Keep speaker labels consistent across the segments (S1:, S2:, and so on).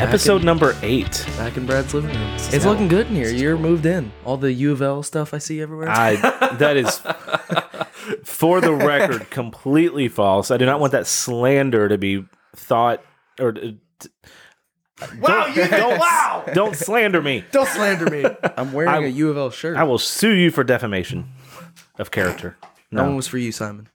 S1: Episode number eight.
S2: Back in Brad's living room. It's
S1: Yeah.
S2: looking good in here. You're moved in. All the U of L stuff I see everywhere.
S1: I that is for the record completely false. I do not want that slander to be thought or uh, t-
S3: Wow, you
S1: don't
S3: wow.
S1: don't slander me.
S3: Don't slander me.
S2: I'm wearing
S1: I-
S2: a U of L shirt.
S1: I will sue you for defamation of character.
S2: that one was for you, Simon.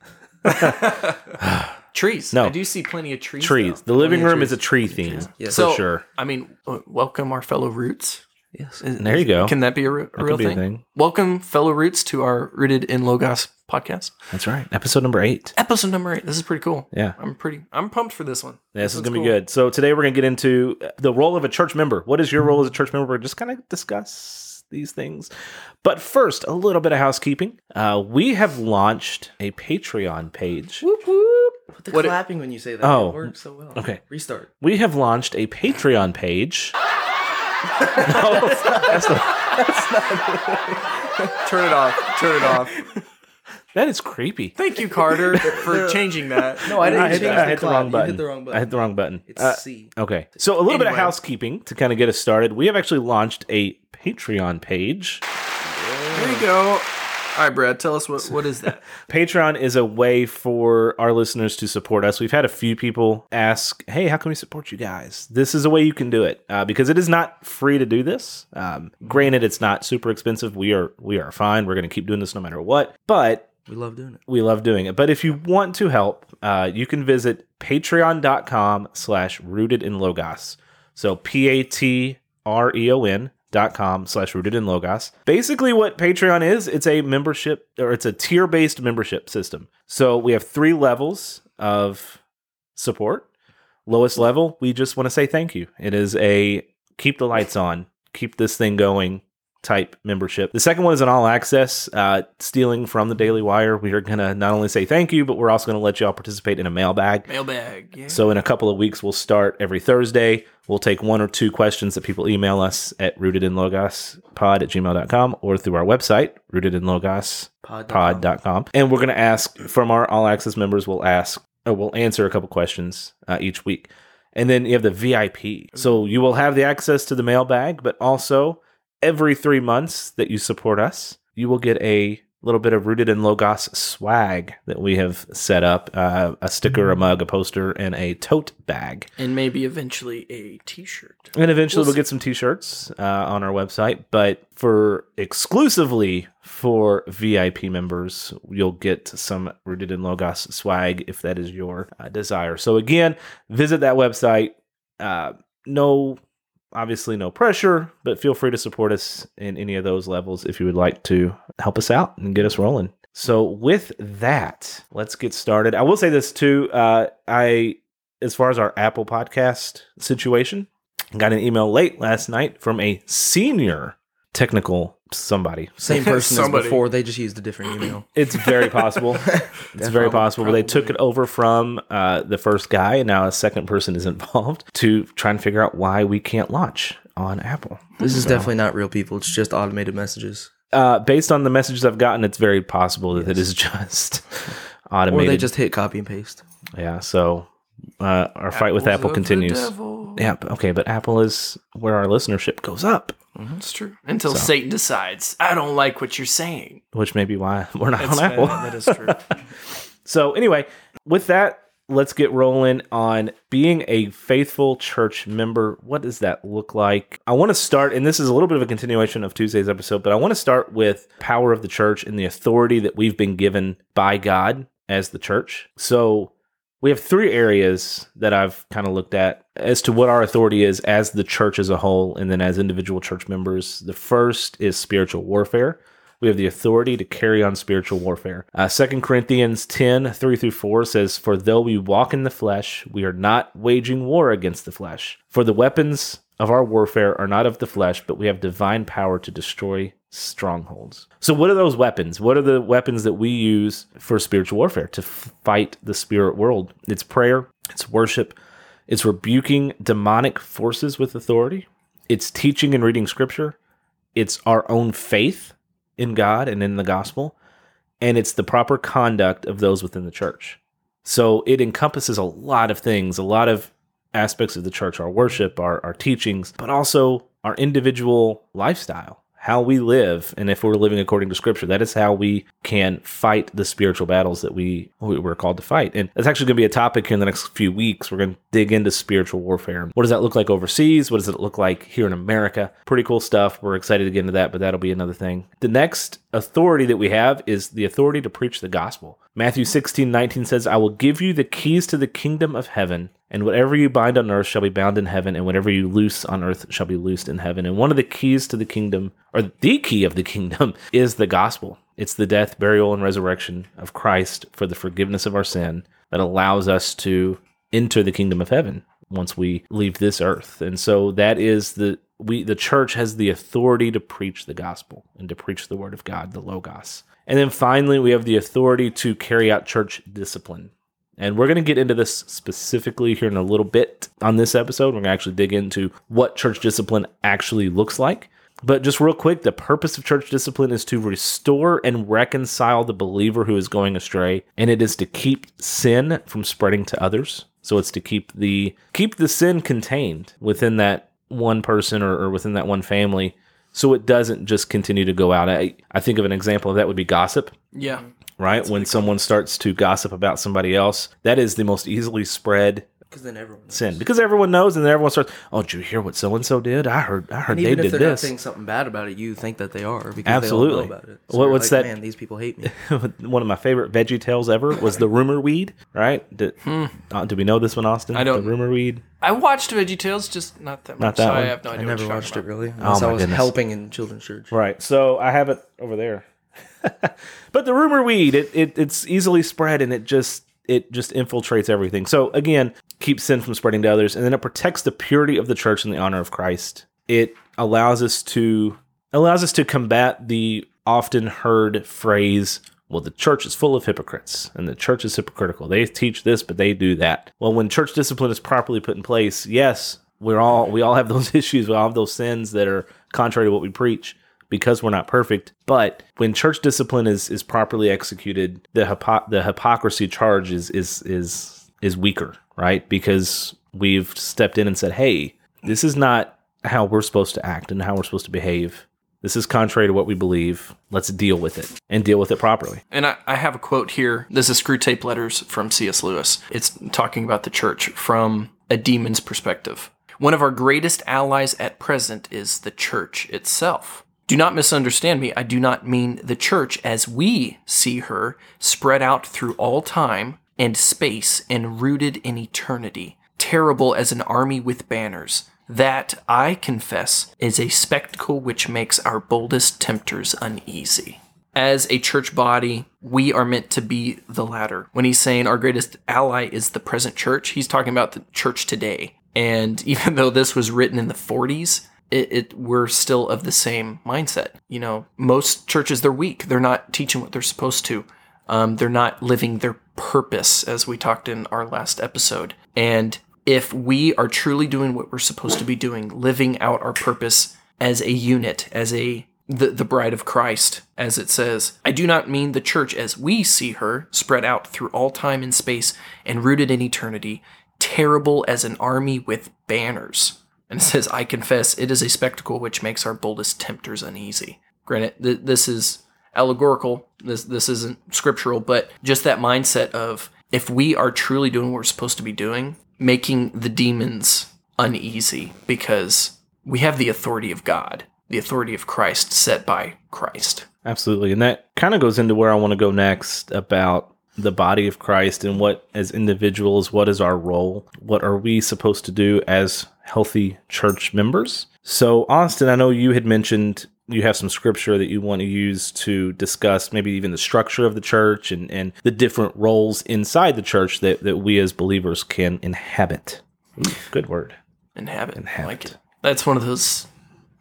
S3: trees.
S1: No.
S3: I do see plenty of trees.
S1: trees.
S3: though.
S1: The living
S2: Plenty of
S1: room is a tree theme
S2: Yes.
S1: for
S3: So,
S1: sure.
S3: I mean, uh, welcome our fellow roots.
S2: Yes.
S3: Is-
S1: There you go.
S3: Can that be a, re- a
S1: That
S3: real
S1: could be a
S3: thing?
S1: thing.
S3: Welcome, fellow roots, to our Rooted in Logos podcast.
S1: That's right. Episode number eight.
S3: Episode number eight. This is pretty cool.
S1: Yeah.
S3: I'm pretty. I'm pumped for this one.
S1: Yeah, This is going to be good. So today we're going to get into the role of a church member. What is your role as a church member? We're just kind of discuss these things. But first, a little bit of housekeeping. Uh, we have launched a Patreon page.
S2: Put the
S3: What it-
S2: when you say that.
S1: Oh.
S2: It works so well.
S1: Okay.
S2: Restart.
S1: We have launched a Patreon page. no, that's not,
S3: Turn it off. Turn it off.
S1: that is creepy.
S3: Thank you, Carter, for changing that.
S2: No, I didn't
S1: I hit,
S2: change
S1: I
S2: the
S1: hit the
S2: clap.
S1: wrong
S2: You
S1: button.
S2: hit the wrong button.
S1: I hit the wrong button.
S2: It's
S1: Uh,
S2: C.
S1: Okay. So a little bit of housekeeping to kind of get us started. We have actually launched a Patreon page.
S3: There you go. All right, Brad. Tell us what what is that?
S1: Patreon is a way for our listeners to support us. We've had a few people ask, "Hey, how can we support you guys?" This is a way you can do it uh, because it is not free to do this. Um, granted, it's not super expensive. We are we are fine. We're going to keep doing this no matter what. But
S2: We love doing it.
S1: we love doing it. But if you want to help, uh, you can visit patreon.com slash rooted in logos. So P-A-T-R-E-O-N dot com slash rooted in logos. Basically what Patreon is, it's a membership or it's a tier-based membership system. So we have three levels of support. Lowest level, we just want to say thank you. It is a keep the lights on, keep this thing going type membership. The second one is an all access, uh, stealing from the Daily Wire. We are going to not only say thank you, but we're also going to let y'all participate in a mailbag.
S3: Mailbag. Yeah.
S1: So in a couple of weeks, we'll start every Thursday. We'll take one or two questions that people email us at rootedinlogospod at gmail.com or through our website, rootedinlogospod.com.
S2: Pod.
S1: And we're going to ask from our all access members, we'll ask or we'll answer a couple questions uh, each week. And then you have the VIP. So you will have the access to the mailbag, but also every three months that you support us, you will get a little bit of Rooted in Logos swag that we have set up uh, a sticker, a mug, a poster, and a tote bag.
S3: and maybe eventually a T-shirt.
S1: And eventually
S3: We'll
S1: we'll get some t-shirts uh, on our website, but for exclusively for VIP members, you'll get some Rooted in Logos swag if that is your uh, desire. So again, visit that website. Uh, no, obviously no pressure, but feel free to support us in any of those levels if you would like to help us out and get us rolling. So with that, let's get started. I will say this too. Uh, I, as far as our Apple podcast situation, got an email late last night from a senior technical somebody.
S2: Same person as
S3: Somebody.
S2: before. They just used a different email.
S1: It's very possible. it's very
S2: Prob-
S1: possible. They took it over from uh, the first guy, and now a second person is involved to try and figure out why we can't launch on Apple.
S2: This is definitely not real people. It's just automated messages.
S1: uh, based on the messages I've gotten. It's very possible that it is just automated.
S2: Or
S1: automated.
S2: they just hit copy and paste.
S1: yeah. So uh, our fight with Apple continues. Yeah. Okay, but Apple is where our listenership goes up,
S3: That's true. Until
S1: So.
S3: Satan decides, I don't like what you're saying.
S1: which may be why we're not
S3: That's
S1: on Apple.
S3: that is true.
S1: So anyway, with that, let's get rolling on being a faithful church member. What does that look like? I want to start, and this is a little bit of a continuation of Tuesday's episode, but I want to start with power of the church and the authority that we've been given by God as the church. So we have three areas that I've kind of looked at as to what our authority is as the church as a whole, and then as individual church members. The first is spiritual warfare. We have the authority to carry on spiritual warfare. Uh, 2 Corinthians 10, 3 through 4 says, For though we walk in the flesh, we are not waging war against the flesh. For the weapons of our warfare are not of the flesh, but we have divine power to destroy strongholds. So, what are those weapons? What are the weapons that we use for spiritual warfare to f- fight the spirit world? It's prayer, it's worship, it's rebuking demonic forces with authority, it's teaching and reading scripture, it's our own faith in God and in the gospel, and it's the proper conduct of those within the church. So it encompasses a lot of things, a lot of aspects of the church, our worship, our, our teachings, but also our individual lifestyle, how we live. And if we're living according to scripture, that is how we can fight the spiritual battles that we, we we're called to fight. And that's actually going to be a topic here in the next few weeks. We're going to dig into spiritual warfare. What does that look like overseas? What does it look like here in America? Pretty cool stuff. We're excited to get into that, but that'll be another thing. The next authority that we have is the authority to preach the gospel. Matthew 16, 19 says, I will give you the keys to the kingdom of heaven, and whatever you bind on earth shall be bound in heaven, and whatever you loose on earth shall be loosed in heaven. And one of the keys to the kingdom, or the key of the kingdom, is the gospel. It's the death, burial, and resurrection of Christ for the forgiveness of our sin that allows us to enter the kingdom of heaven once we leave this earth. And so that is the we the church has the authority to preach the gospel and to preach the word of God, the logos. And then finally, we have the authority to carry out church discipline. And we're going to get into this specifically here in a little bit on this episode. We're going to actually dig into what church discipline actually looks like. But just real quick, the purpose of church discipline is to restore and reconcile the believer who is going astray, and it is to keep sin from spreading to others. So it's to keep the keep the sin contained within that one person or, or within that one family so it doesn't just continue to go out. I, I think of an example of that would be gossip,
S3: Yeah.
S1: right? when someone starts to gossip about somebody else, that is the most easily spread
S2: Because then everyone. knows.
S1: sin because everyone knows and then everyone starts, oh, did you hear what so and so did? I heard, I heard
S2: And
S1: they
S2: even if
S1: did
S2: they're not
S1: this.
S2: saying something bad about it, you think that they are because
S1: Absolutely.
S2: they all know about it.
S1: What-
S2: you're
S1: what's
S2: like,
S1: that-
S2: Man, these people hate me.
S1: one of my favorite VeggieTales ever was the rumor weed, right? Did, uh, do we know this one, Austin?
S3: Hmm. I don't-
S1: The rumor weed.
S3: I watched VeggieTales, just not that much.
S1: Not that
S3: so I have no idea.
S2: I
S3: idea.
S2: never
S3: what you're
S2: watched it really. Unless
S1: my
S2: I was
S1: goodness.
S2: helping in children's church.
S1: Right. So I have it over there. but the rumor weed, it, it it's easily spread and it just it just infiltrates everything. So again, keeps sin from spreading to others, and then it protects the purity of the church and the honor of Christ. It allows us to allows us to combat the often heard phrase, well, the church is full of hypocrites and the church is hypocritical. They teach this, but they do that. Well, when church discipline is properly put in place, yes, we're all we all have those issues, we all have those sins that are contrary to what we preach because we're not perfect. But when church discipline is is properly executed, the hypo- the hypocrisy charge is is is is weaker, right? Because we've stepped in and said, "Hey, this is not how we're supposed to act and how we're supposed to behave. This is contrary to what we believe. Let's deal with it and deal with it properly."
S3: And I, I have a quote here. This is Screwtape Letters from C.S. Lewis. It's talking about the church from a demon's perspective. One of our greatest allies at present is the church itself. Do not misunderstand me. I do not mean the church as we see her spread out through all time and space and rooted in eternity, terrible as an army with banners. That, I confess, is a spectacle which makes our boldest tempters uneasy as a church body, we are meant to be the latter. When he's saying our greatest ally is the present church, he's talking about the church today. And even though this was written in the 40s, it, it we're still of the same mindset. You know, most churches they're weak. They're not teaching what they're supposed to. Um, they're not living their purpose, as we talked in our last episode. And if we are truly doing what we're supposed to be doing, living out our purpose as a unit, as a the, the bride of Christ, as it says. I do not mean the church as we see her, spread out through all time and space and rooted in eternity, terrible as an army with banners. And says, I confess it is a spectacle which makes our boldest tempters uneasy. Granted, th- this is allegorical, this, this isn't scriptural, but just that mindset of if we are truly doing what we're supposed to be doing, making the demons uneasy because we have the authority of God, the authority of Christ set by Christ.
S1: Absolutely. And that kind of goes into where I want to go next about the body of Christ and what, as individuals, what is our role? What are we supposed to do as healthy church members? So, Austin, I know you had mentioned you have some scripture that you want to use to discuss maybe even the structure of the church and, and the different roles inside the church that, that we as believers can inhabit. Ooh, good word.
S3: Inhabit.
S1: Inhabit.
S3: like it. That's one of those,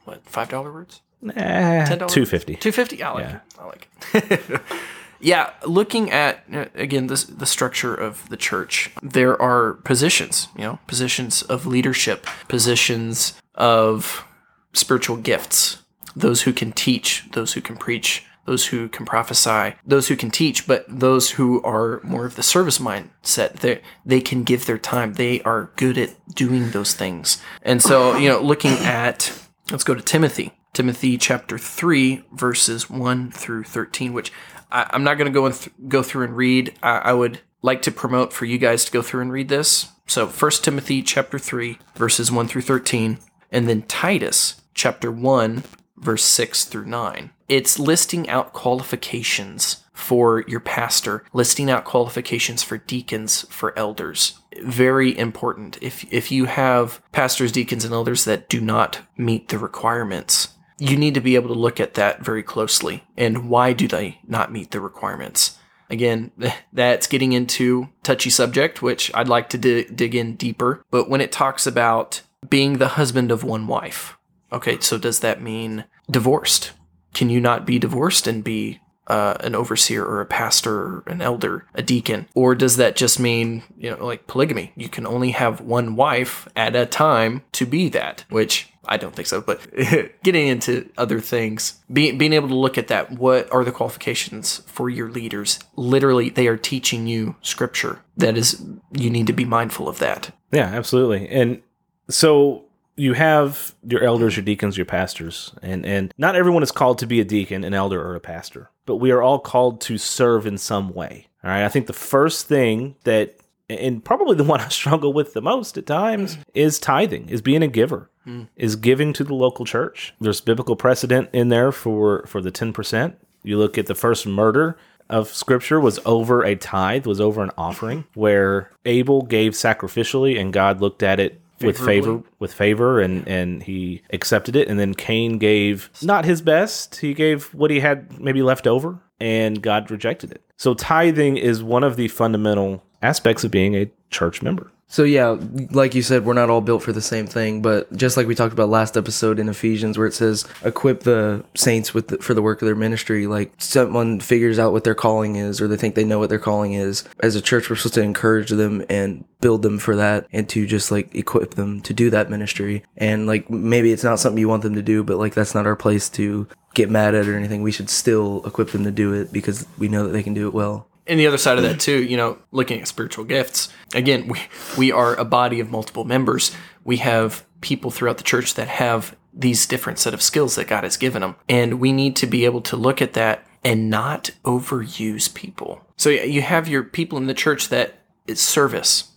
S3: what, $5 words?
S1: Eh,
S3: $10?
S1: 250
S3: 250 I like
S1: Yeah.
S3: it. I like it. yeah, looking at uh, again this the structure of the church, there are positions, you know, positions of leadership, positions of spiritual gifts, those who can teach, those who can preach, those who can prophesy, those who can teach, but those who are more of the service mindset, they they can give their time. They are good at doing those things. And so, you know, looking at let's go to Timothy. Timothy chapter 3 verses 1 through 13, which I, I'm not going to go and th- go through and read. I, I would like to promote for you guys to go through and read this. So 1 Timothy chapter 3 verses 1 through 13 and then Titus chapter 1 verse 6 through 9. It's listing out qualifications for your pastor, listing out qualifications for deacons, for elders. Very important. If if you have pastors, deacons and elders that do not meet the requirements, you need to be able to look at that very closely. And why do they not meet the requirements? Again, that's getting into touchy subject, which I'd like to di- dig in deeper. But when it talks about being the husband of one wife, okay, so does that mean divorced? Can you not be divorced and be uh, an overseer or a pastor or an elder, a deacon? Or does that just mean, you know, like polygamy? You can only have one wife at a time to be that, which I don't think so, but getting into other things, being, being able to look at that, what are the qualifications for your leaders? Literally, they are teaching you scripture. That is, you need to be mindful of that.
S1: Yeah, absolutely. And so you have your elders, your deacons, your pastors, and and not everyone is called to be a deacon, an elder, or a pastor, but we are all called to serve in some way. All right. I think the first thing that and probably the one I struggle with the most at times is tithing, is being a giver, is giving to the local church. There's biblical precedent in there for for the 10%. You look at the first murder of scripture was over a tithe, was over an offering where Abel gave sacrificially and God looked at it with favor with favor and and he accepted it. And then Cain gave not his best. He gave what he had maybe left over and God rejected it. So tithing is one of the fundamental aspects of being a church member
S2: So yeah, like you said, we're not all built for the same thing, but just like we talked about last episode in Ephesians, where it says equip the saints with the, for the work of their ministry. Like someone figures out what their calling is, or they think they know what their calling is. As a church, we're supposed to encourage them and build them for that, and to just like equip them to do that ministry. And like maybe it's not something you want them to do, but like that's not our place to get mad at or anything. We should still equip them to do it because we know that they can do it well.
S3: And the other side of that too, you know, looking at spiritual gifts. Again, we we are a body of multiple members. We have people throughout the church that have these different set of skills that God has given them, and we need to be able to look at that and not overuse people. So you have your people in the church that is service.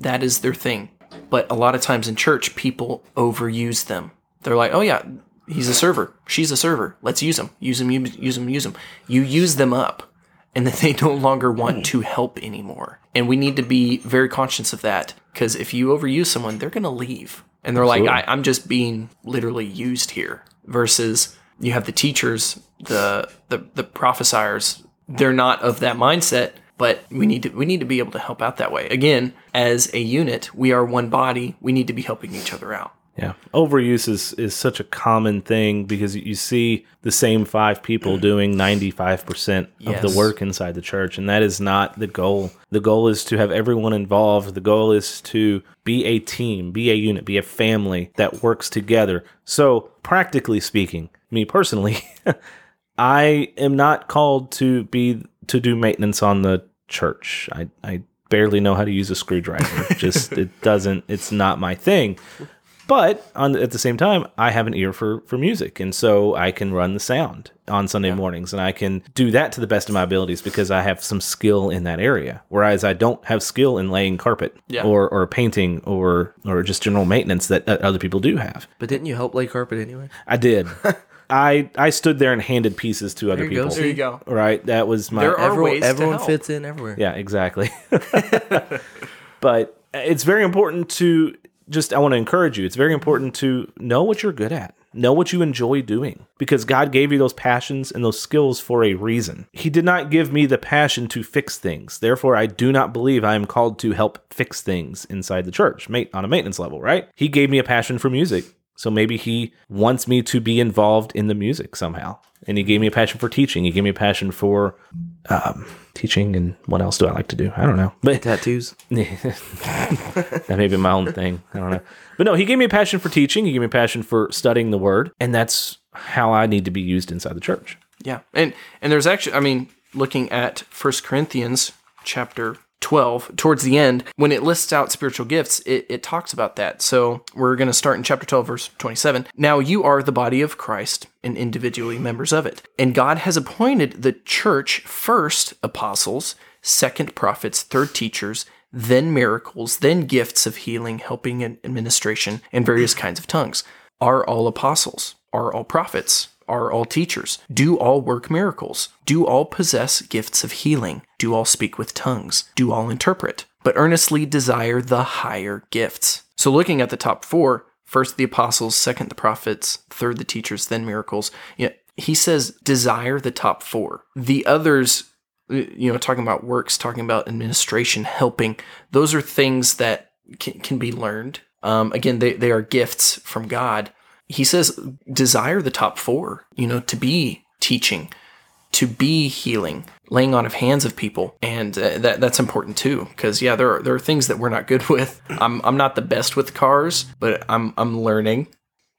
S3: That is their thing. But a lot of times in church, people overuse them. They're like, "Oh yeah, he's a server. She's a server. Let's use them. Use them. Use, use them. Use them." You use them up and that they no longer want hmm. to help anymore. And we need to be very conscious of that because if you overuse someone, they're going to leave. And they're like, I, I'm just being literally used here. Versus you have the teachers, the, the the prophesiers. They're not of that mindset, but we need to we need to be able to help out that way. Again, as a unit, we are one body. We need to be helping each other out.
S1: Yeah. Overuse is, is such a common thing because you see the same five people mm. doing 95% of
S3: Yes.
S1: the work inside the church. And that is not the goal. The goal is to have everyone involved. The goal is to be a team, be a unit, be a family that works together. So, practically speaking, me personally, I am not called to be to do maintenance on the church. I, I barely know how to use a screwdriver. Just it doesn't it's not my thing. But on at the same time, I have an ear for for music, and so I can run the sound on Sunday mornings, and I can do that to the best of my abilities because I have some skill in that area. Whereas I don't have skill in laying carpet
S3: Yeah.
S1: or or painting or or just general maintenance that, that other people do have.
S2: But didn't you help lay carpet anyway?
S1: I did. I I stood there and handed pieces to other
S2: you go,
S1: people.
S3: There you go.
S1: Right, that was my
S3: There are
S2: Everyone,
S3: ways to
S2: everyone
S3: help.
S2: fits in everywhere.
S1: yeah, exactly. but it's very important to just, I want to encourage you. It's very important to know what you're good at, know what you enjoy doing, because God gave you those passions and those skills for a reason. He did not give me the passion to fix things. Therefore, I do not believe I am called to help fix things inside the church mate, on a maintenance level, right? He gave me a passion for music. So maybe he wants me to be involved in the music somehow. And he gave me a passion for teaching. He gave me a passion for um, teaching. And what else do I like to do? I don't know. But
S2: Tattoos.
S1: that may be my own thing. I don't know. But no, he gave me a passion for teaching. He gave me a passion for studying the word. And that's how I need to be used inside the church.
S3: Yeah. And and there's actually I mean, looking at First Corinthians chapter 12 towards the end when it lists out spiritual gifts it, it talks about that. So we're going to start in chapter 12 verse 27 now you are the body of christ and individually members of it. And god has appointed the church first apostles second prophets third teachers then miracles then gifts of healing helping and administration and various kinds of tongues. Are all apostles are all prophets are all teachers? Do all work miracles? Do all possess gifts of healing? Do all speak with tongues? Do all interpret? But earnestly desire the higher gifts. So, looking at the top four, first the apostles, second the prophets, third the teachers, then miracles. You know, he says desire the top four. The others, you know, talking about works, talking about administration, helping, those are things that can, can be learned. Um, again, they, they are gifts from God he says desire the top four, you know, to be teaching, to be healing, laying on of hands of people, and uh, that that's important too. Because yeah, there are there are things that we're not good with. I'm I'm not the best with cars, but I'm I'm learning.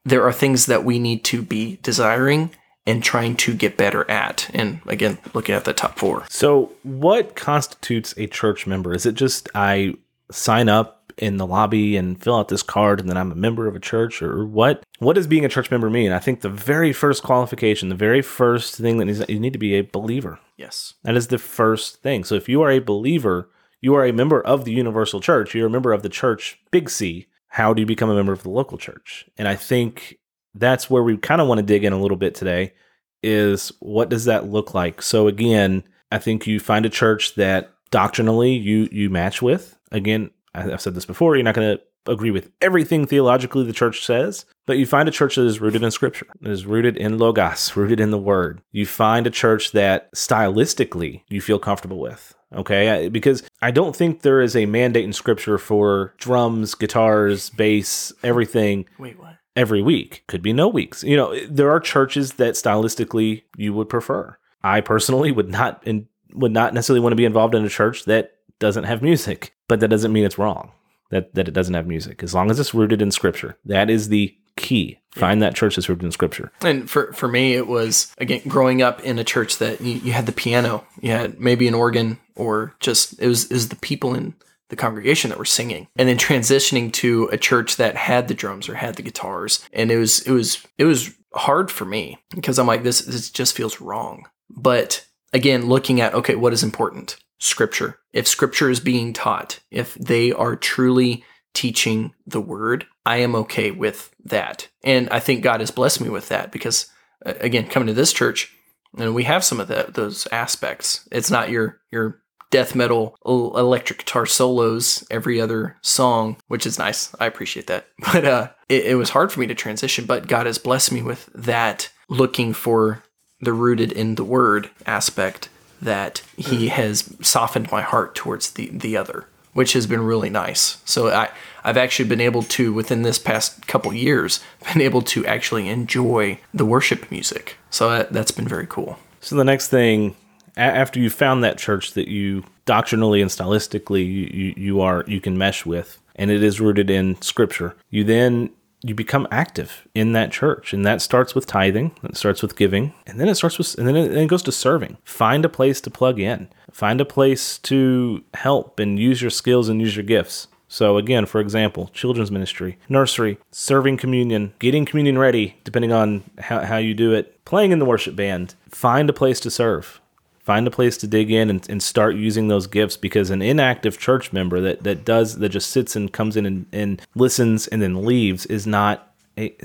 S3: There are things that we need to be desiring and trying to get better at. And again, looking at the top four.
S1: So, what constitutes a church member? Is it just I sign up in the lobby and fill out this card and then I'm a member of a church or what? What does being a church member mean? I think the very first qualification, the very first thing that needs you need to be a believer.
S3: Yes.
S1: That is the first thing. So if you are a believer, you are a member of the universal church, you're a member of the church, big C. How do you become a member of the local church? And I think that's where we kind of want to dig in a little bit today is what does that look like? So again, I think you find a church that doctrinally you you match with. Again, I've said this before, you're not going to agree with everything theologically the church says, but you find a church that is rooted in scripture, that is rooted in logos, rooted in the word. You find a church that stylistically you feel comfortable with. Okay, because I don't think there is a mandate in scripture for drums, guitars, bass, everything.
S3: Wait, what?
S1: Every week. Could be no weeks. You know, there are churches that stylistically you would prefer. I personally would not and would not necessarily want to be involved in a church that doesn't have music, but that doesn't mean it's wrong that, that it doesn't have music. As long as it's rooted in scripture, that is the key. Find yeah. that church that's rooted in scripture.
S3: And for, for me, it was, again, growing up in a church that you, you had the piano, you had maybe an organ, or just, it was, it was the people in the congregation that were singing and then transitioning to a church that had the drums or had the guitars and it was it was it was hard for me because I'm like this this just feels wrong but again looking at okay what is important scripture. If scripture is being taught, if they are truly teaching the word, I am okay with that. And I think God has blessed me with that because, again, coming to this church, and we have some of that, those aspects. It's not your your death metal electric guitar solos every other song, which is nice. I appreciate that. But uh, it, it was hard for me to transition. But God has blessed me with that, looking for the rooted in the word aspect that he mm. has softened my heart towards the the other, which has been really nice. So I I've actually been able to within this past couple years been able to actually enjoy the worship music. So that, that's been very cool.
S1: So the next thing after you found that church that you doctrinally and stylistically you, you, you are you can mesh with and it is rooted in scripture you then you become active in that church. And that starts with tithing that starts with giving and then it starts with and then it, it, goes to serving. Find a place to plug in. Find a place to help and use your skills and use your gifts. So again for example children's ministry nursery serving communion getting communion ready depending on how, how you do it playing in the worship band. Find a place to serve find a place to dig in and, and start using those gifts because an inactive church member that, that does that just sits and comes in and, and listens and then leaves is not a,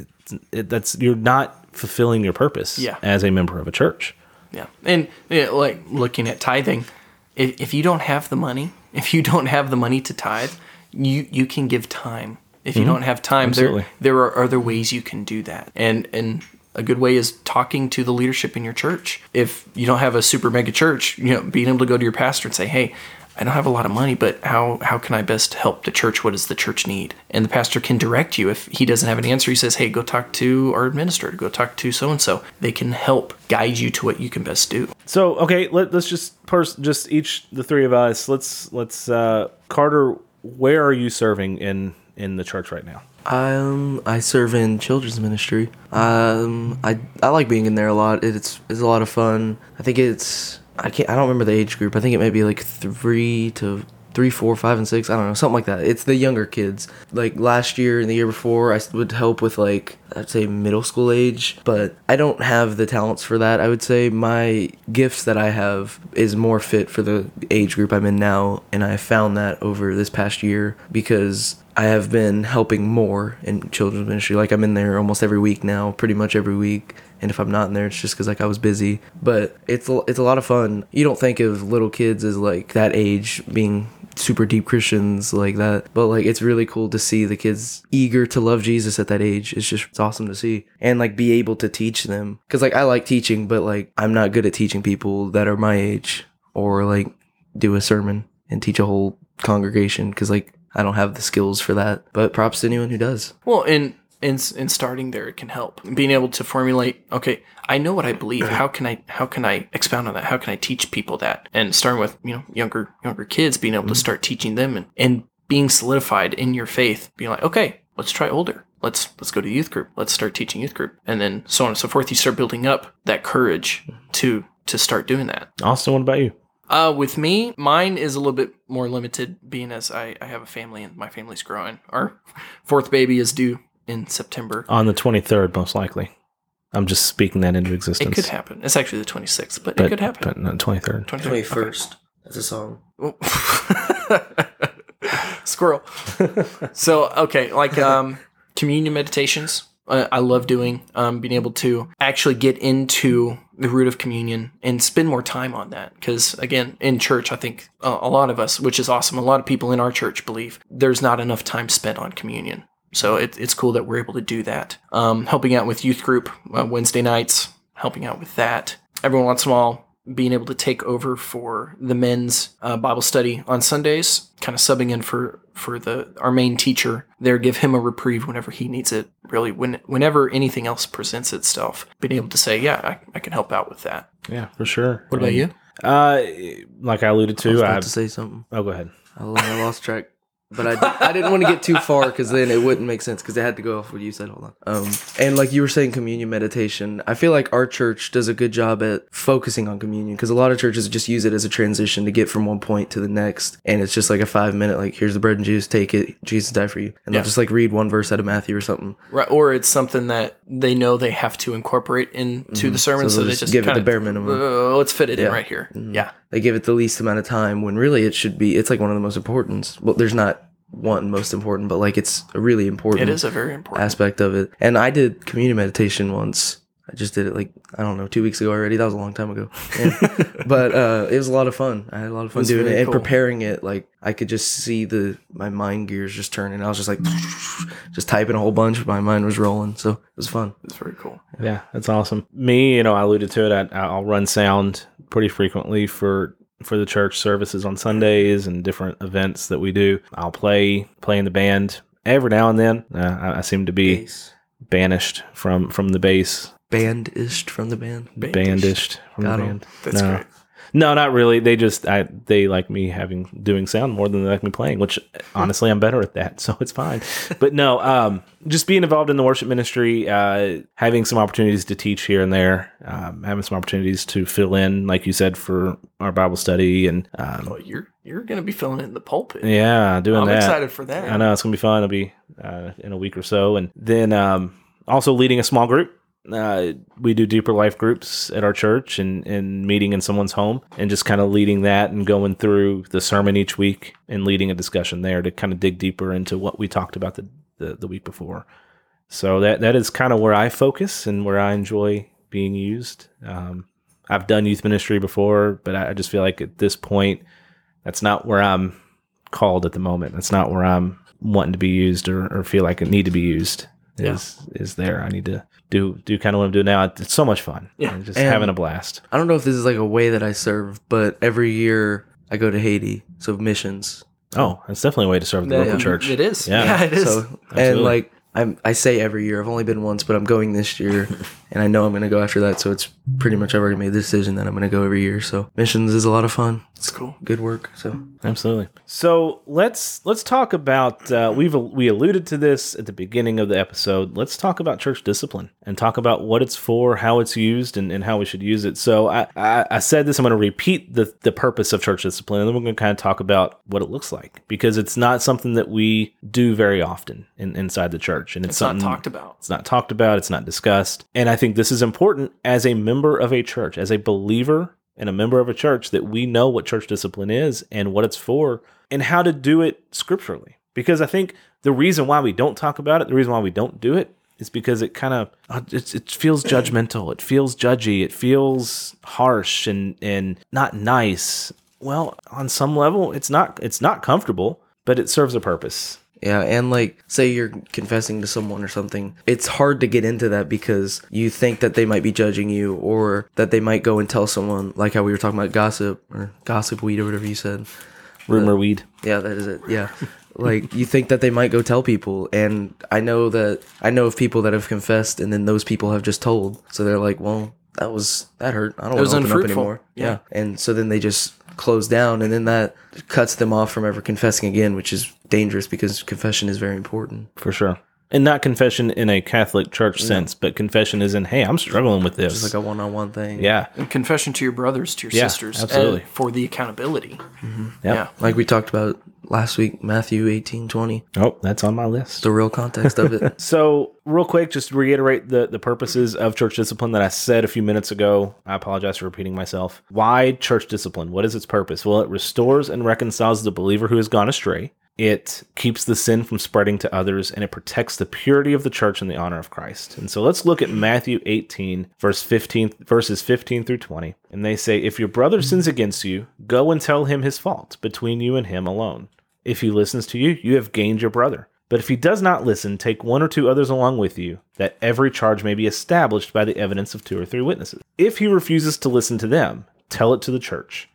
S1: it, that's you're not fulfilling your purpose
S3: yeah.
S1: as a member of a church
S3: yeah and you know, like looking at tithing if, if you don't have the money if you don't have the money to tithe you you can give time if you mm-hmm. don't have time Absolutely. there there are other ways you can do that and and a good way is talking to the leadership in your church. If you don't have a super mega church, you know, being able to go to your pastor and say, "Hey, I don't have a lot of money, but how how can I best help the church? What does the church need?" And the pastor can direct you. If he doesn't have an answer, he says, "Hey, go talk to our administrator. Go talk to so and so. They can help guide you to what you can best do."
S1: So, okay, let, us just pers- just each the three of us. Let's let's uh, Carter, where are you serving in in the church right now?
S2: Um, I serve in children's ministry. Um, I I like being in there a lot. It's it's a lot of fun. I think it's I can't I don't remember the age group. I think it may be like three to three, four, five, and six. I don't know, something like that. It's the younger kids. Like last year and the year before, I would help with like I'd say middle school age, but I don't have the talents for that. I would say my gifts that I have is more fit for the age group I'm in now, and I found that over this past year because I have been helping more in children's ministry. Like I'm in there almost every week now, pretty much every week. And if I'm not in there, it's just because like I was busy. But it's a- it's a lot of fun. You don't think of little kids as like that age being super deep Christians like that, but like it's really cool to see the kids eager to love Jesus at that age. It's just it's awesome to see and like be able to teach them because like I like teaching, but like I'm not good at teaching people that are my age or like do a sermon and teach a whole congregation because like I don't have the skills for that. But props to anyone who does.
S3: Well, in in in starting there, it can help. Being able to formulate, okay, I know what I believe. How can I how can I expound on that? How can I teach people that? And starting with you know younger younger kids, being able to mm-hmm. start teaching them and and being solidified in your faith, being like, okay, let's try older. Let's let's go to youth group. Let's start teaching youth group, and then so on and so forth. You start building up that courage mm-hmm. to to start doing that.
S1: Austin, what about you?
S3: Uh, with me, mine is a little bit more limited, being as I, I have a family and my family's growing. Our fourth baby is due in September.
S1: On the 23rd, most likely. I'm just speaking that into existence.
S3: It could happen. It's actually the 26th, but,
S1: But,
S3: it could happen.
S1: But no, 23rd.
S3: 23rd.
S2: That's a song.
S3: Squirrel. so, okay, like um, communion meditations. I love doing um, being able to actually get into the root of communion and spend more time on that. Because again, in church, I think uh, a lot of us, which is awesome, a lot of people in our church believe there's not enough time spent on communion. So it, it's cool that we're able to do that. Um, helping out with youth group uh, Wednesday nights, helping out with that. Every once in being able to take over for the men's uh, Bible study on Sundays, kind of subbing in for for the our main teacher there, give him a reprieve whenever he needs it. Really, when whenever anything else presents itself, being able to say, yeah, I, I can help out with that.
S1: Yeah, for sure.
S3: What about you?
S1: Uh, like I alluded to
S2: I was
S1: to, I,
S2: to say something.
S1: oh, go ahead.
S2: I lost track. But I, I didn't want to get too far because then it wouldn't make sense because it had to go off what you said. Hold on. Um, and like you were saying, communion meditation. I feel like our church does a good job at focusing on communion because a lot of churches just use it as a transition to get from one point to the next, and it's just like a five minute like here's the bread and juice, take it, Jesus died for you, and
S3: Yeah.
S2: they'll just like read one verse out of Matthew or something.
S3: Right, or it's something that they know they have to incorporate into the sermon,
S2: So
S3: so,
S2: they'll just
S3: just
S2: give it the bare minimum.
S3: Uh, let's fit it in right here. Yeah,
S2: They give it the least amount of time when really it should be. It's like one of the most important. Well, there's not one most important, but like it's a really important.
S3: it is a very important.
S2: aspect of it. And I did community meditation once. I just did it like I don't know two weeks ago already. That was a long time ago, And- but uh, it was a lot of fun. I had a lot of fun doing
S3: very
S2: it and
S3: cool.
S2: preparing it. Like I could just see the my mind gears just turning. I was just like just typing a whole bunch. My mind was rolling, so it was fun.
S3: It's very cool.
S1: Yeah, that's awesome. Me, you know, I alluded to it. I, I'll run sound pretty frequently for for the church services on Sundays and different events that we do. I'll play play in the band every now and then. Uh, I, I seem to be
S2: Bass.
S1: banished from from the bass,
S2: Bandished from the band.
S1: bandished from
S2: Got
S1: the band.
S3: That's
S1: no.
S3: great.
S1: No, not really. They just I they like me having doing sound more than they like me playing, which honestly I'm better at that, so it's fine. But no, um, just being involved in the worship ministry, uh, having some opportunities to teach here and there, um, having some opportunities to fill in, like you said, for our Bible study, and um,
S3: Well, you're you're gonna be filling it in the pulpit.
S1: yeah, doing
S3: I'm
S1: that.
S3: excited for that.
S1: I know it's gonna be fun. It'll be uh, in a week or so, and then um, also leading a small group. Uh, we do deeper life groups at our church and, and meeting in someone's home and just kind of leading that and going through the sermon each week and leading a discussion there to kind of dig deeper into what we talked about the, the, the week before. So that that is kind of where I focus and where I enjoy being used. Um, I've done youth ministry before, but I I just feel like at this point, that's not where I'm called at the moment. That's not where I'm wanting to be used or, or feel like I need to be used. Is is there? I need to do do kind of what I'm doing now. It's so much fun.
S3: Yeah.
S1: I'm just
S2: And-
S1: having a blast.
S2: I don't know if this is like a way that I serve, but every year I go to Haiti, so missions.
S1: Oh, that's definitely a way to serve the
S3: Yeah,
S1: local church.
S3: It is.
S1: Yeah.
S3: Yeah, it is.
S2: So
S1: Absolutely.
S2: and like I'm, I say every year. I've only been once, but I'm going this year, and I know I'm going to go after that. So it's pretty much I've already made the decision that I'm going to go every year. So missions is a lot of fun.
S3: It's cool.
S2: good work. So
S1: Absolutely. So let's let's talk about uh, we've we alluded to this at the beginning of the episode. Let's talk about church discipline and talk about what it's for, how it's used, and, and how we should use it. So I, I, I said this. I'm going to repeat the the purpose of church discipline, and then we're going to kind of talk about what it looks like because it's not something that we do very often in, inside the church, and it's,
S3: It's not talked about.
S1: it's not talked about. It's not discussed. And I think this is important as a member of a church, as a believer and a member of a church, that we know what church discipline is and what it's for and how to do it scripturally. Because I think the reason why we don't talk about it, the reason why we don't do it, is because it kind of uh, it, it feels judgmental. It feels judgy. It feels harsh and and not nice. Well, on some level, it's not it's not comfortable, but it serves a purpose.
S2: Yeah, and like say you're confessing to someone or something, it's hard to get into that because you think that they might be judging you or that they might go and tell someone, like how we were talking about gossip or gossip weed or whatever you said.
S1: Rumor uh, weed.
S2: Yeah, that is it. Yeah. like you think that they might go tell people and I know that I know of people that have confessed and then those people have just told. So they're like, "Well, that was that hurt. I don't
S3: was
S2: want to open up
S3: unfruitful.
S2: anymore."
S3: Yeah.
S2: And so then they just close down and then that cuts them off from ever confessing again, which is dangerous because confession is very important.
S1: for sure. And not confession in a Catholic church sense, but confession is in, hey, I'm struggling with this.
S2: It's like a one-on-one thing.
S1: yeah,
S3: And confession to your brothers, to your
S1: Yeah,
S3: sisters,
S1: absolutely.
S3: for the accountability. Mm-hmm.
S1: Yep.
S3: Yeah.
S2: Like we talked about last week, Matthew 18 20.
S1: Oh, that's on my list.
S2: the real context of it.
S1: So, real quick, just to reiterate the, the purposes of church discipline that I said a few minutes ago. I apologize for repeating myself. Why church discipline? What is its purpose? Well, it restores and reconciles the believer who has gone astray. It keeps the sin from spreading to others, and it protects the purity of the church and the honor of Christ. And so let's look at Matthew 18, verse 15, verses 15 through 20. And they say, If your brother sins against you, go and tell him his fault between you and him alone. If he listens to you, you have gained your brother. But if he does not listen, take one or two others along with you, that every charge may be established by the evidence of two or three witnesses. If he refuses to listen to them, tell it to the church.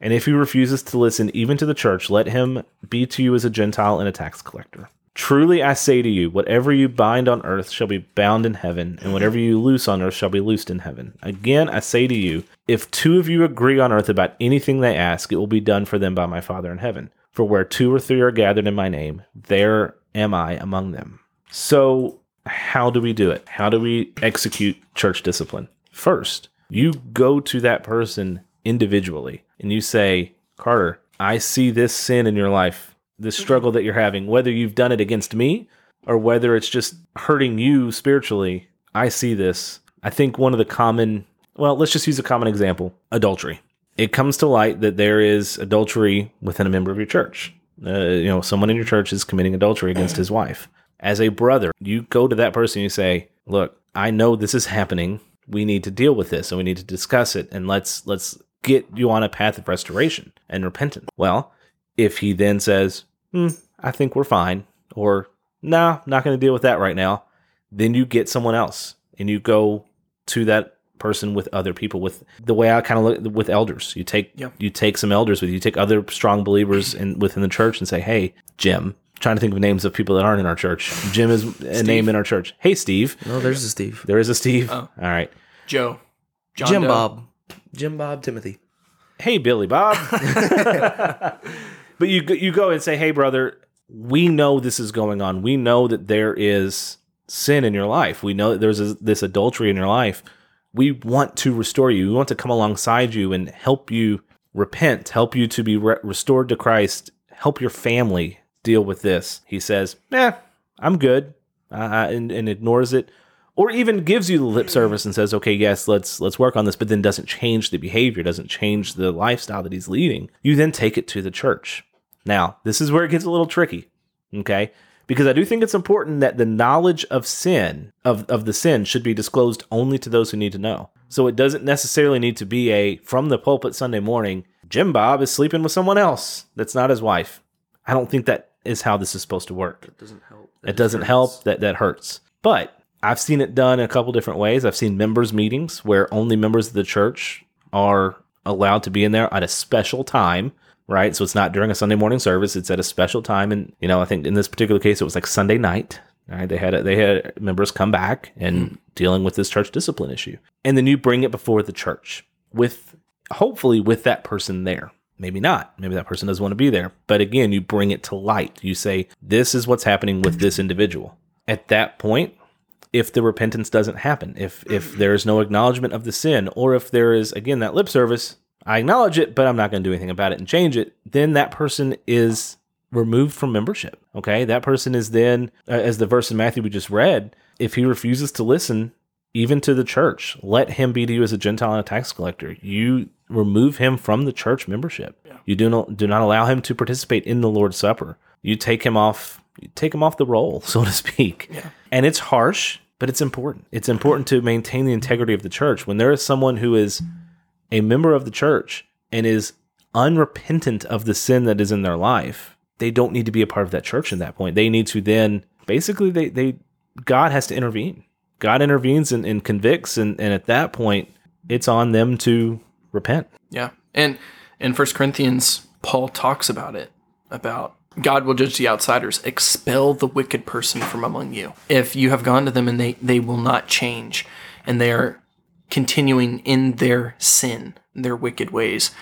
S1: And if he refuses to listen even to the church, let him be to you as a Gentile and a tax collector. Truly I say to you, whatever you bind on earth shall be bound in heaven, and whatever you loose on earth shall be loosed in heaven. Again, I say to you, if two of you agree on earth about anything they ask, it will be done for them by my Father in heaven. For where two or three are gathered in my name, there am I among them. So, how do we do it? How do we execute church discipline? First, you go to that person individually and you say, Carter, I see this sin in your life, this struggle that you're having, whether you've done it against me or whether it's just hurting you spiritually. I see this. I think one of the common, well, let's just use a common example adultery. It comes to light that there is adultery within a member of your church. Uh, you know, someone in your church is committing adultery against his wife. As a brother, you go to that person and you say, "Look, I know this is happening. We need to deal with this and we need to discuss it and let's let's get you on a path of restoration and repentance." Well, if he then says, hmm, "I think we're fine," or "No, not going to deal with that right now," then you get someone else and you go to that person with other people with the way I kind of look with elders. You take
S3: Yep.
S1: you take some elders with you. You take other strong believers in within the church and say, "Hey, Jim." Trying to think of names of people that aren't in our church. Jim is a name in our church. Hey, Steve.
S2: No, there's a Steve.
S1: There is a Steve.
S3: Oh.
S1: All right.
S3: Joe. John
S2: Jim
S3: Doe.
S2: Bob. Jim Bob Timothy.
S1: Hey, Billy Bob. but you you go and say, "Hey, brother, we know this is going on. We know that there is sin in your life. We know that there's a, this adultery in your life. We want to restore you. We want to come alongside you and help you repent, help you to be re- restored to Christ, help your family deal with this." He says, "Eh, I'm good," uh, and, and ignores it or even gives you the lip service and says, "Okay, yes, let's let's work on this," but then doesn't change the behavior, doesn't change the lifestyle that he's leading. You then take it to the church. Now, this is where it gets a little tricky, okay? Because I do think it's important that the knowledge of sin of of the sin should be disclosed only to those who need to know. So it doesn't necessarily need to be a from the pulpit Sunday morning. Jim Bob is sleeping with someone else that's not his wife. I don't think that is how this is supposed to work
S2: It doesn't help.
S1: it doesn't help that that hurts but i've seen it done a couple different ways i've seen members meetings where only members of the church are allowed to be in there at a special time right so it's not during a sunday morning service it's at a special time and you know i think in this particular case it was like sunday night right they had a, they had members come back and hmm. dealing with this church discipline issue and then you bring it before the church with hopefully with that person there Maybe not. Maybe that person doesn't want to be there. But again, you bring it to light. You say, this is what's happening with this individual. At that point, if the repentance doesn't happen, if if there is no acknowledgement of the sin, or if there is again that lip service, I acknowledge it, but I'm not going to do anything about it and change it, then that person is removed from membership. Okay, that person is then, uh, as the verse in Matthew we just read, if he refuses to listen, even to the church, let him be to you as a Gentile and a tax collector. You remove him from the church membership. You do not do not allow him to participate in the Lord's Supper. You take him off you take him off the roll, so to speak.
S3: Yeah.
S1: And it's harsh, but it's important. It's important to maintain the integrity of the church. When there is someone who is a member of the church and is unrepentant of the sin that is in their life, they don't need to be a part of that church at that point. They need to then basically they they God has to intervene. God intervenes and, and convicts and, and at that point it's on them to repent.
S3: Yeah. And in First Corinthians, Paul talks about it about God will judge the outsiders, expel the wicked person from among you. If you have gone to them and they, they will not change and they are continuing in their sin, their wicked ways,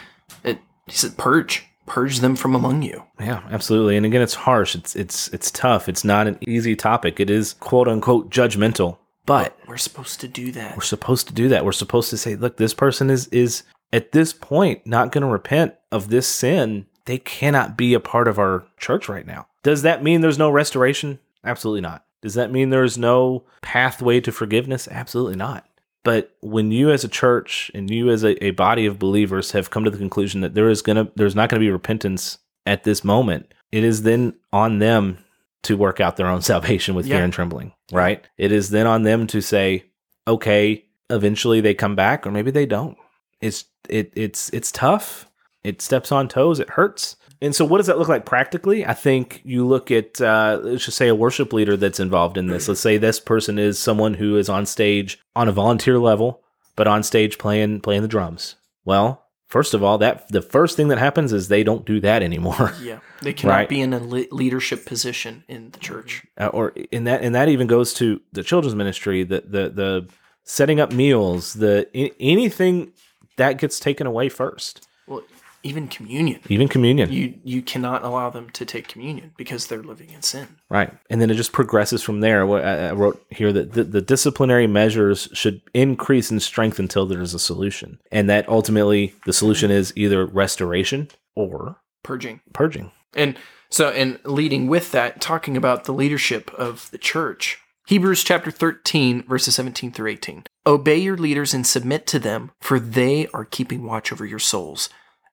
S3: it, he said, purge, purge them from among you.
S1: Yeah, absolutely. And again, it's harsh. It's it's it's tough. It's not an easy topic. It is quote unquote judgmental. But
S3: We're supposed to do that.
S1: we're supposed to do that. We're supposed to say, look, this person is is at this point not going to repent of this sin. They cannot be a part of our church right now. Does that mean there's no restoration? Absolutely not. Does that mean there's no pathway to forgiveness? Absolutely not. But when you as a church and you as a, a body of believers have come to the conclusion that there is gonna there's not gonna be repentance at this moment, it is then on them to work out their own salvation with fear and trembling, right? It is then on them to say, okay, eventually they come back, or maybe they don't. It's it it's it's tough. It steps on toes. It hurts. And so, what does that look like practically? I think you look at, uh, let's just say, a worship leader that's involved in this. Let's say this person is someone who is on stage on a volunteer level, but on stage playing playing the drums. Well, first of all, that the first thing that happens is they don't do that anymore.
S3: Yeah. They cannot
S1: Right.
S3: be in a le- leadership position in the church.
S1: uh, or in that and that even goes to the children's ministry the the the setting up meals the anything that gets taken away first
S3: Well, even communion.
S1: even communion
S3: You you cannot allow them to take communion because they're living in sin.
S1: right and then it just progresses from there What i wrote here that the, the disciplinary measures should increase in strength until there is a solution and that ultimately the solution is either restoration or
S3: Purging.
S1: purging
S3: And so, and leading with that, talking about the leadership of the church. Hebrews chapter 13, verses 17 through 18. Obey your leaders and submit to them, for they are keeping watch over your souls,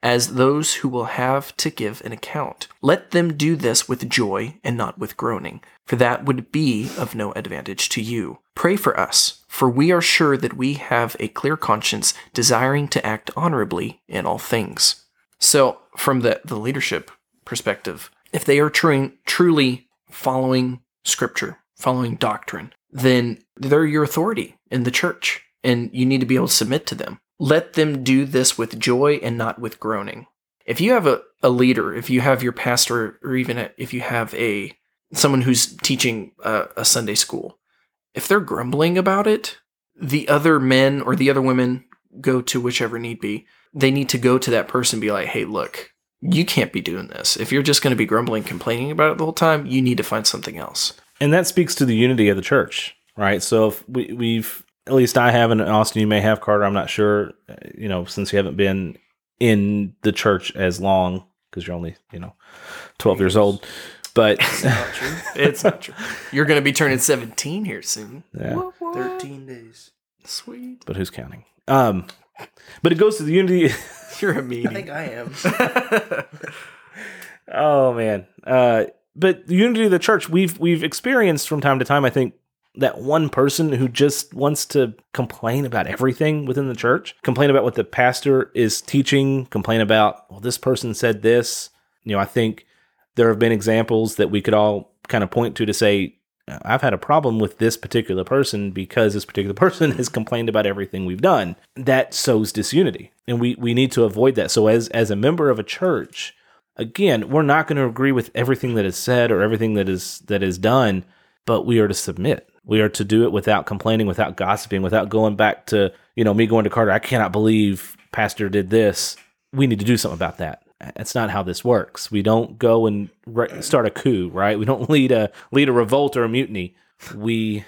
S3: as those who will have to give an account. Let them do this with joy and not with groaning, for that would be of no advantage to you. Pray for us, for we are sure that we have a clear conscience, desiring to act honorably in all things. So, from the, the leadership perspective, if they are tru- truly following scripture, following doctrine, then they're your authority in the church and you need to be able to submit to them. Let them do this with joy and not with groaning. If you have a, a leader, if you have your pastor, or even a, if you have a someone who's teaching a, a Sunday school, if they're grumbling about it, the other men or the other women go to whichever need be. They need to go to that person and be like, hey, look, you can't be doing this. If you're just going to be grumbling, complaining about it the whole time, you need to find something else.
S1: and that speaks to the unity of the church, right? So if we, we've at least I haven't, Austin, you may have Carter. I'm not sure, uh, you know, since you haven't been in the church as long because you're only, you know, 12 years old. But it's
S3: Not true. It's not true. You're going to be turning 17 here soon.
S1: yeah,
S2: 13 days.
S3: Sweet.
S1: but who's counting? Um, but it goes to the unity.
S3: You're a meanie.
S2: I think I am.
S1: oh man, uh, but the unity of the church we've we've experienced from time to time. I think that one person who just wants to complain about everything within the church, complain about what the pastor is teaching, complain about, well, this person said this. You know, I think there have been examples that we could all kind of point to to say, uh, I've had a problem with this particular person because this particular person has complained about everything we've done. That sows disunity. And we, we need to avoid that. So as as a member of a church, again, we're not going to agree with everything that is said or everything that is that is done, but we are to submit. We are to do it without complaining, without gossiping, without going back to, you know, me going to Carter, I cannot believe pastor did this. We need to do something about that. That's not how this works. We don't go and re- start a coup, right? We don't lead a lead a revolt or a mutiny. We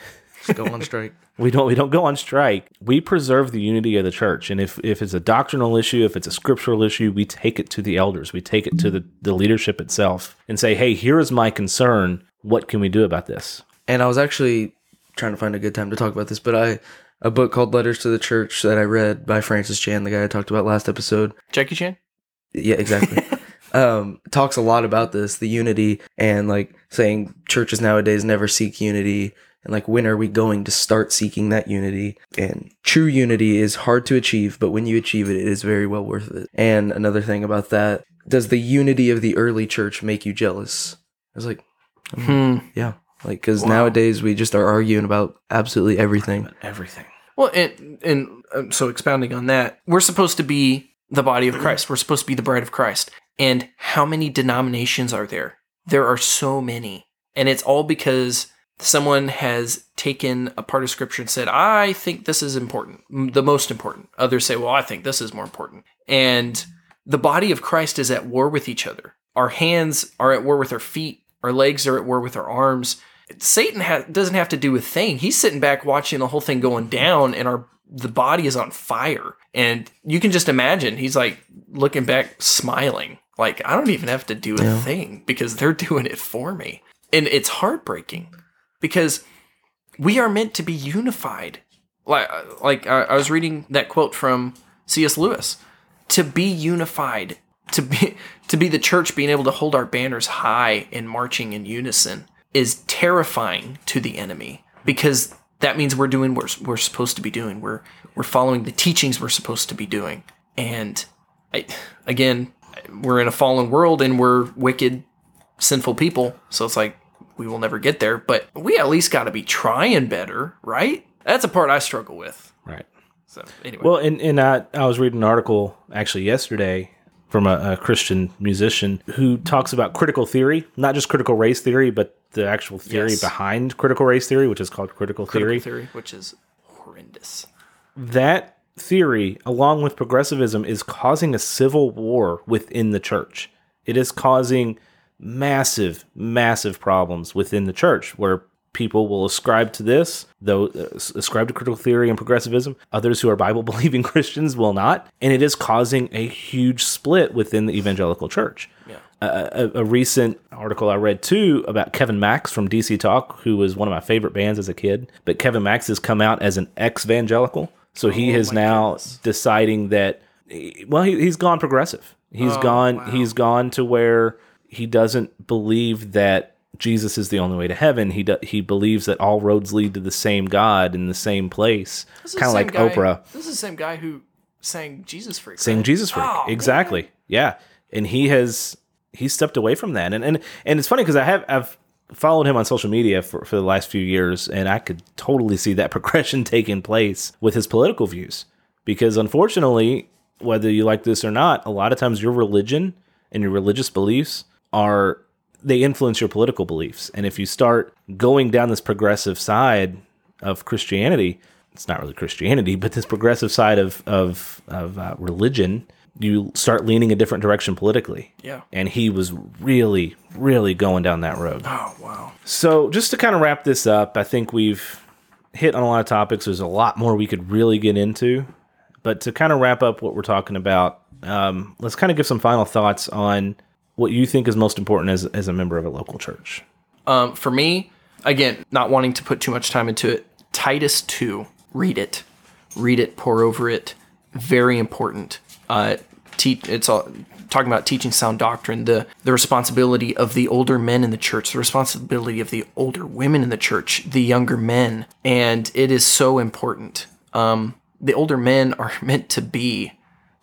S2: go on strike.
S1: we don't we don't go on strike. We preserve the unity of the church. And if if it's a doctrinal issue, if it's a scriptural issue, we take it to the elders. We take it to the, the leadership itself and say, "Hey, here is my concern. What can we do about this?"
S2: And I was actually trying to find a good time to talk about this, but I a book called Letters to the Church that I read by Francis Chan, the guy I talked about last episode.
S3: Jackie Chan?
S2: Yeah, exactly. um, talks a lot about this, the unity, and like saying churches nowadays never seek unity, and like when are we going to start seeking that unity? And true unity is hard to achieve, but when you achieve it, it is very well worth it. And another thing about that, does the unity of the early church make you jealous? I was like,
S3: Hmm.
S2: yeah, like because
S3: Wow.
S2: nowadays we just are arguing about absolutely everything.
S1: Everything.
S3: Well, and and um, so expounding on that, we're supposed to be the body of Christ. We're supposed to be the bride of Christ. And how many denominations are there? There are so many, and it's all because someone has taken a part of Scripture and said, "I think this is important, the most important." Others say, "Well, I think this is more important." And the body of Christ is at war with each other. Our hands are at war with our feet. Our legs are at war with our arms. Satan ha- doesn't have to do a thing. He's sitting back watching the whole thing going down, and our the body is on fire. And you can just imagine he's like looking back, smiling, like I don't even have to do a
S2: Yeah.
S3: thing because they're doing it for me. And it's heartbreaking because we are meant to be unified. Like, like I I was reading that quote from C.S. Lewis: "To be unified, to be to be the church, being able to hold our banners high and marching in unison, is terrifying to the enemy because that means we're doing what we're supposed to be doing. We're we're following the teachings we're supposed to be doing. And I, again, we're in a fallen world and we're wicked, sinful people. So it's like we will never get there. But we at least got to be trying better, right? That's a part I struggle with.
S1: Right.
S3: So anyway,
S1: Well, and, and I, I was reading an article actually yesterday from a, a Christian musician who talks about critical theory, not just critical race theory, but the actual theory
S3: Yes.
S1: behind critical race theory, which is called critical,
S3: critical
S1: theory.
S3: theory, which is horrendous.
S1: That theory, along with progressivism, is causing a civil war within the church. It is causing massive, massive problems within the church where people will ascribe to this, though uh, ascribe to critical theory and progressivism. Others who are Bible believing Christians will not, and it is causing a huge split within the evangelical church.
S3: Yeah.
S1: A, a, a recent article I read too about Kevin Max from DC Talk, who was one of my favorite bands as a kid. But Kevin Max has come out as an ex-evangelical, so he
S3: Oh
S1: is now
S3: goodness.
S1: deciding that. Well, he, he's gone progressive. He's
S3: Oh,
S1: gone.
S3: wow.
S1: He's gone to where he doesn't believe that Jesus is the only way to heaven. He do, he believes that all roads lead to the same God in the same place, kind of like
S3: guy-
S1: Oprah
S3: This is the same guy who sang Jesus Freak.
S1: saying
S3: right?
S1: Jesus freak.
S3: Oh,
S1: exactly. Yeah. And he has he stepped away from that. And and and it's funny because I have I've followed him on social media for, for the last few years and I could totally see that progression taking place with his political views. Because unfortunately, whether you like this or not, a lot of times your religion and your religious beliefs are they influence your political beliefs. And if you start going down this progressive side of Christianity, it's not really Christianity, but this progressive side of of of uh, religion, you start leaning a different direction politically.
S3: Yeah.
S1: And he was really, really going down that road.
S3: Oh wow.
S1: So, just to kind of wrap this up, I think we've hit on a lot of topics. There's a lot more we could really get into. But to kind of wrap up what we're talking about, um, let's kind of give some final thoughts on what you think is most important as, as a member of a local church.
S3: Um, for me, again, not wanting to put too much time into it, Titus 2, read it. Read it, pore over it. Very important. Uh, te- it's all talking about teaching sound doctrine, the, the responsibility of the older men in the church, the responsibility of the older women in the church, the younger men. And it is so important. Um, the older men are meant to be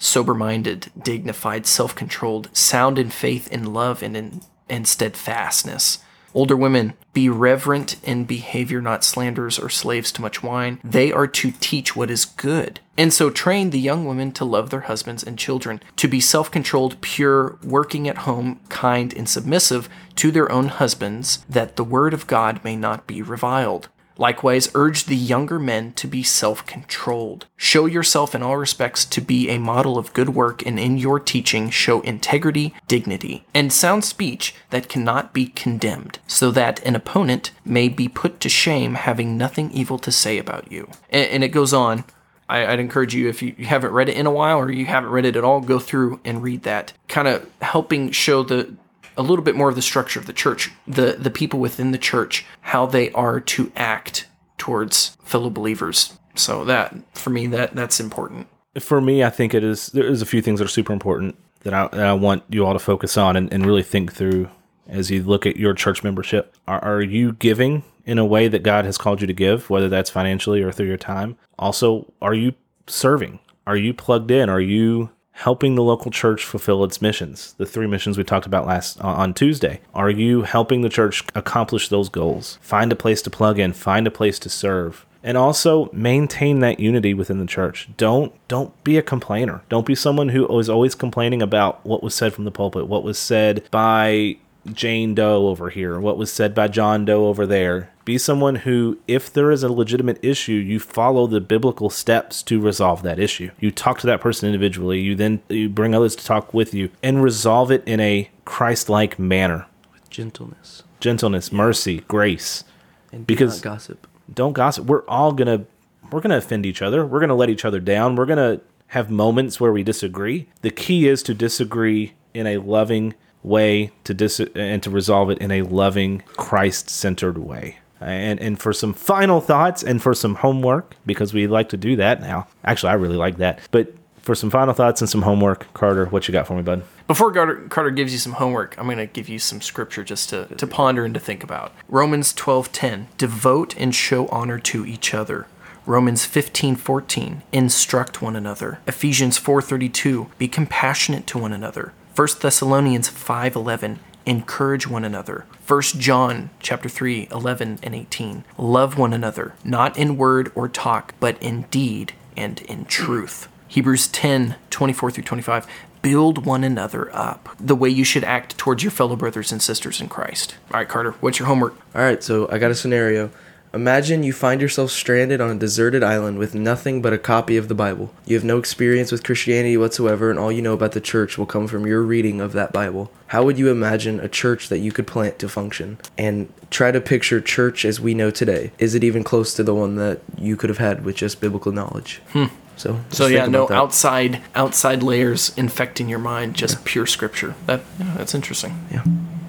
S3: sober minded, dignified, self controlled, sound in faith, in love, and in and steadfastness. Older women, be reverent in behavior, not slanderers or slaves to much wine. They are to teach what is good. And so train the young women to love their husbands and children, to be self controlled, pure, working at home, kind, and submissive to their own husbands, that the word of God may not be reviled. Likewise, urge the younger men to be self controlled. Show yourself in all respects to be a model of good work, and in your teaching, show integrity, dignity, and sound speech that cannot be condemned, so that an opponent may be put to shame having nothing evil to say about you. And, and it goes on. I, would encourage you, if you haven't read it in a while or you haven't read it at all, go through and read that. Kind of helping show the a little bit more of the structure of the church, the the people within the church, how they are to act towards fellow believers. So that for me that that's important.
S1: For me, I think it is there is a few things that are super important that I, that I want you all to focus on and, and really think through as you look at your church membership. Are, are you giving in a way that God has called you to give, whether that's financially or through your time? Also, are you serving? Are you plugged in? Are you helping the local church fulfill its missions? The three missions we talked about last uh, on Tuesday. Are you helping the church accomplish those goals? Find a place to plug in, find a place to serve. And also maintain that unity within the church. Don't don't be a complainer. Don't be someone who is always complaining about what was said from the pulpit, what was said by Jane Doe over here, what was said by John Doe over there. Be someone who, if there is a legitimate issue, you follow the biblical steps to resolve that issue. You talk to that person individually, you then you bring others to talk with you and resolve it in a Christ-like manner.
S2: With gentleness.
S1: Gentleness, mercy, grace.
S2: And
S1: Because-
S2: gossip.
S1: Don't gossip. We're all going to we're to offend each other. We're going to let each other down. We're going to have moments where we disagree. The key is to disagree in a loving way to dis- and to resolve it in a loving Christ-centered way. And and for some final thoughts and for some homework because we like to do that now. Actually, I really like that. But for some final thoughts and some homework, Carter, what you got for me, bud?
S3: Before Carter, Carter gives you some homework, I'm going to give you some scripture just to, to ponder and to think about. Romans 12:10, devote and show honor to each other. Romans 15:14, instruct one another. Ephesians 4:32, be compassionate to one another. 1 Thessalonians 5:11, encourage one another. 1 John chapter 3, 11 and 18, love one another, not in word or talk, but in deed and in truth. Hebrews 10, 24 through 25. Build one another up the way you should act towards your fellow brothers and sisters in Christ. All right, Carter, what's your homework?
S2: All right, so I got a scenario. Imagine you find yourself stranded on a deserted island with nothing but a copy of the Bible. You have no experience with Christianity whatsoever, and all you know about the church will come from your reading of that Bible. How would you imagine a church that you could plant to function? And try to picture church as we know today. Is it even close to the one that you could have had with just biblical knowledge? Hmm. So,
S3: So yeah, no
S2: that.
S3: outside outside layers infecting your mind, just pure scripture. That yeah, that's interesting.
S2: Yeah.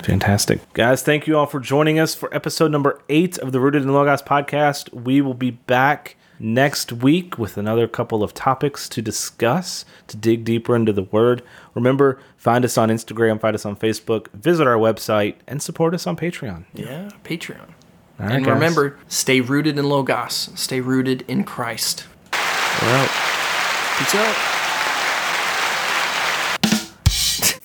S1: Fantastic. Guys, thank you all for joining us for episode number eight of the Rooted in Logos podcast. We will be back next week with another couple of topics to discuss, to dig deeper into the Word. Remember, find us on Instagram, find us on Facebook, visit our website, and support us on Patreon.
S3: Yeah, Patreon.
S1: All right,
S3: and
S1: guys.
S3: remember, stay rooted in Logos. Stay rooted in Christ.
S2: We're.
S3: Peace out.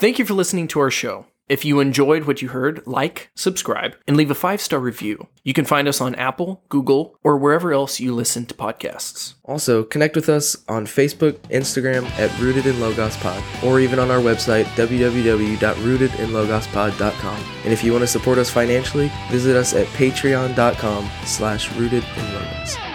S3: Thank you for listening to our show. If you enjoyed what you heard, like, subscribe, and leave a five star review. You can find us on Apple, Google, or wherever else you listen to podcasts.
S2: Also, connect with us on Facebook, Instagram at Rooted in Logos Pod, or even on our website, www.rootedinlogospod.com. And if you want to support us financially, visit us at patreon.com slash rooted in logos.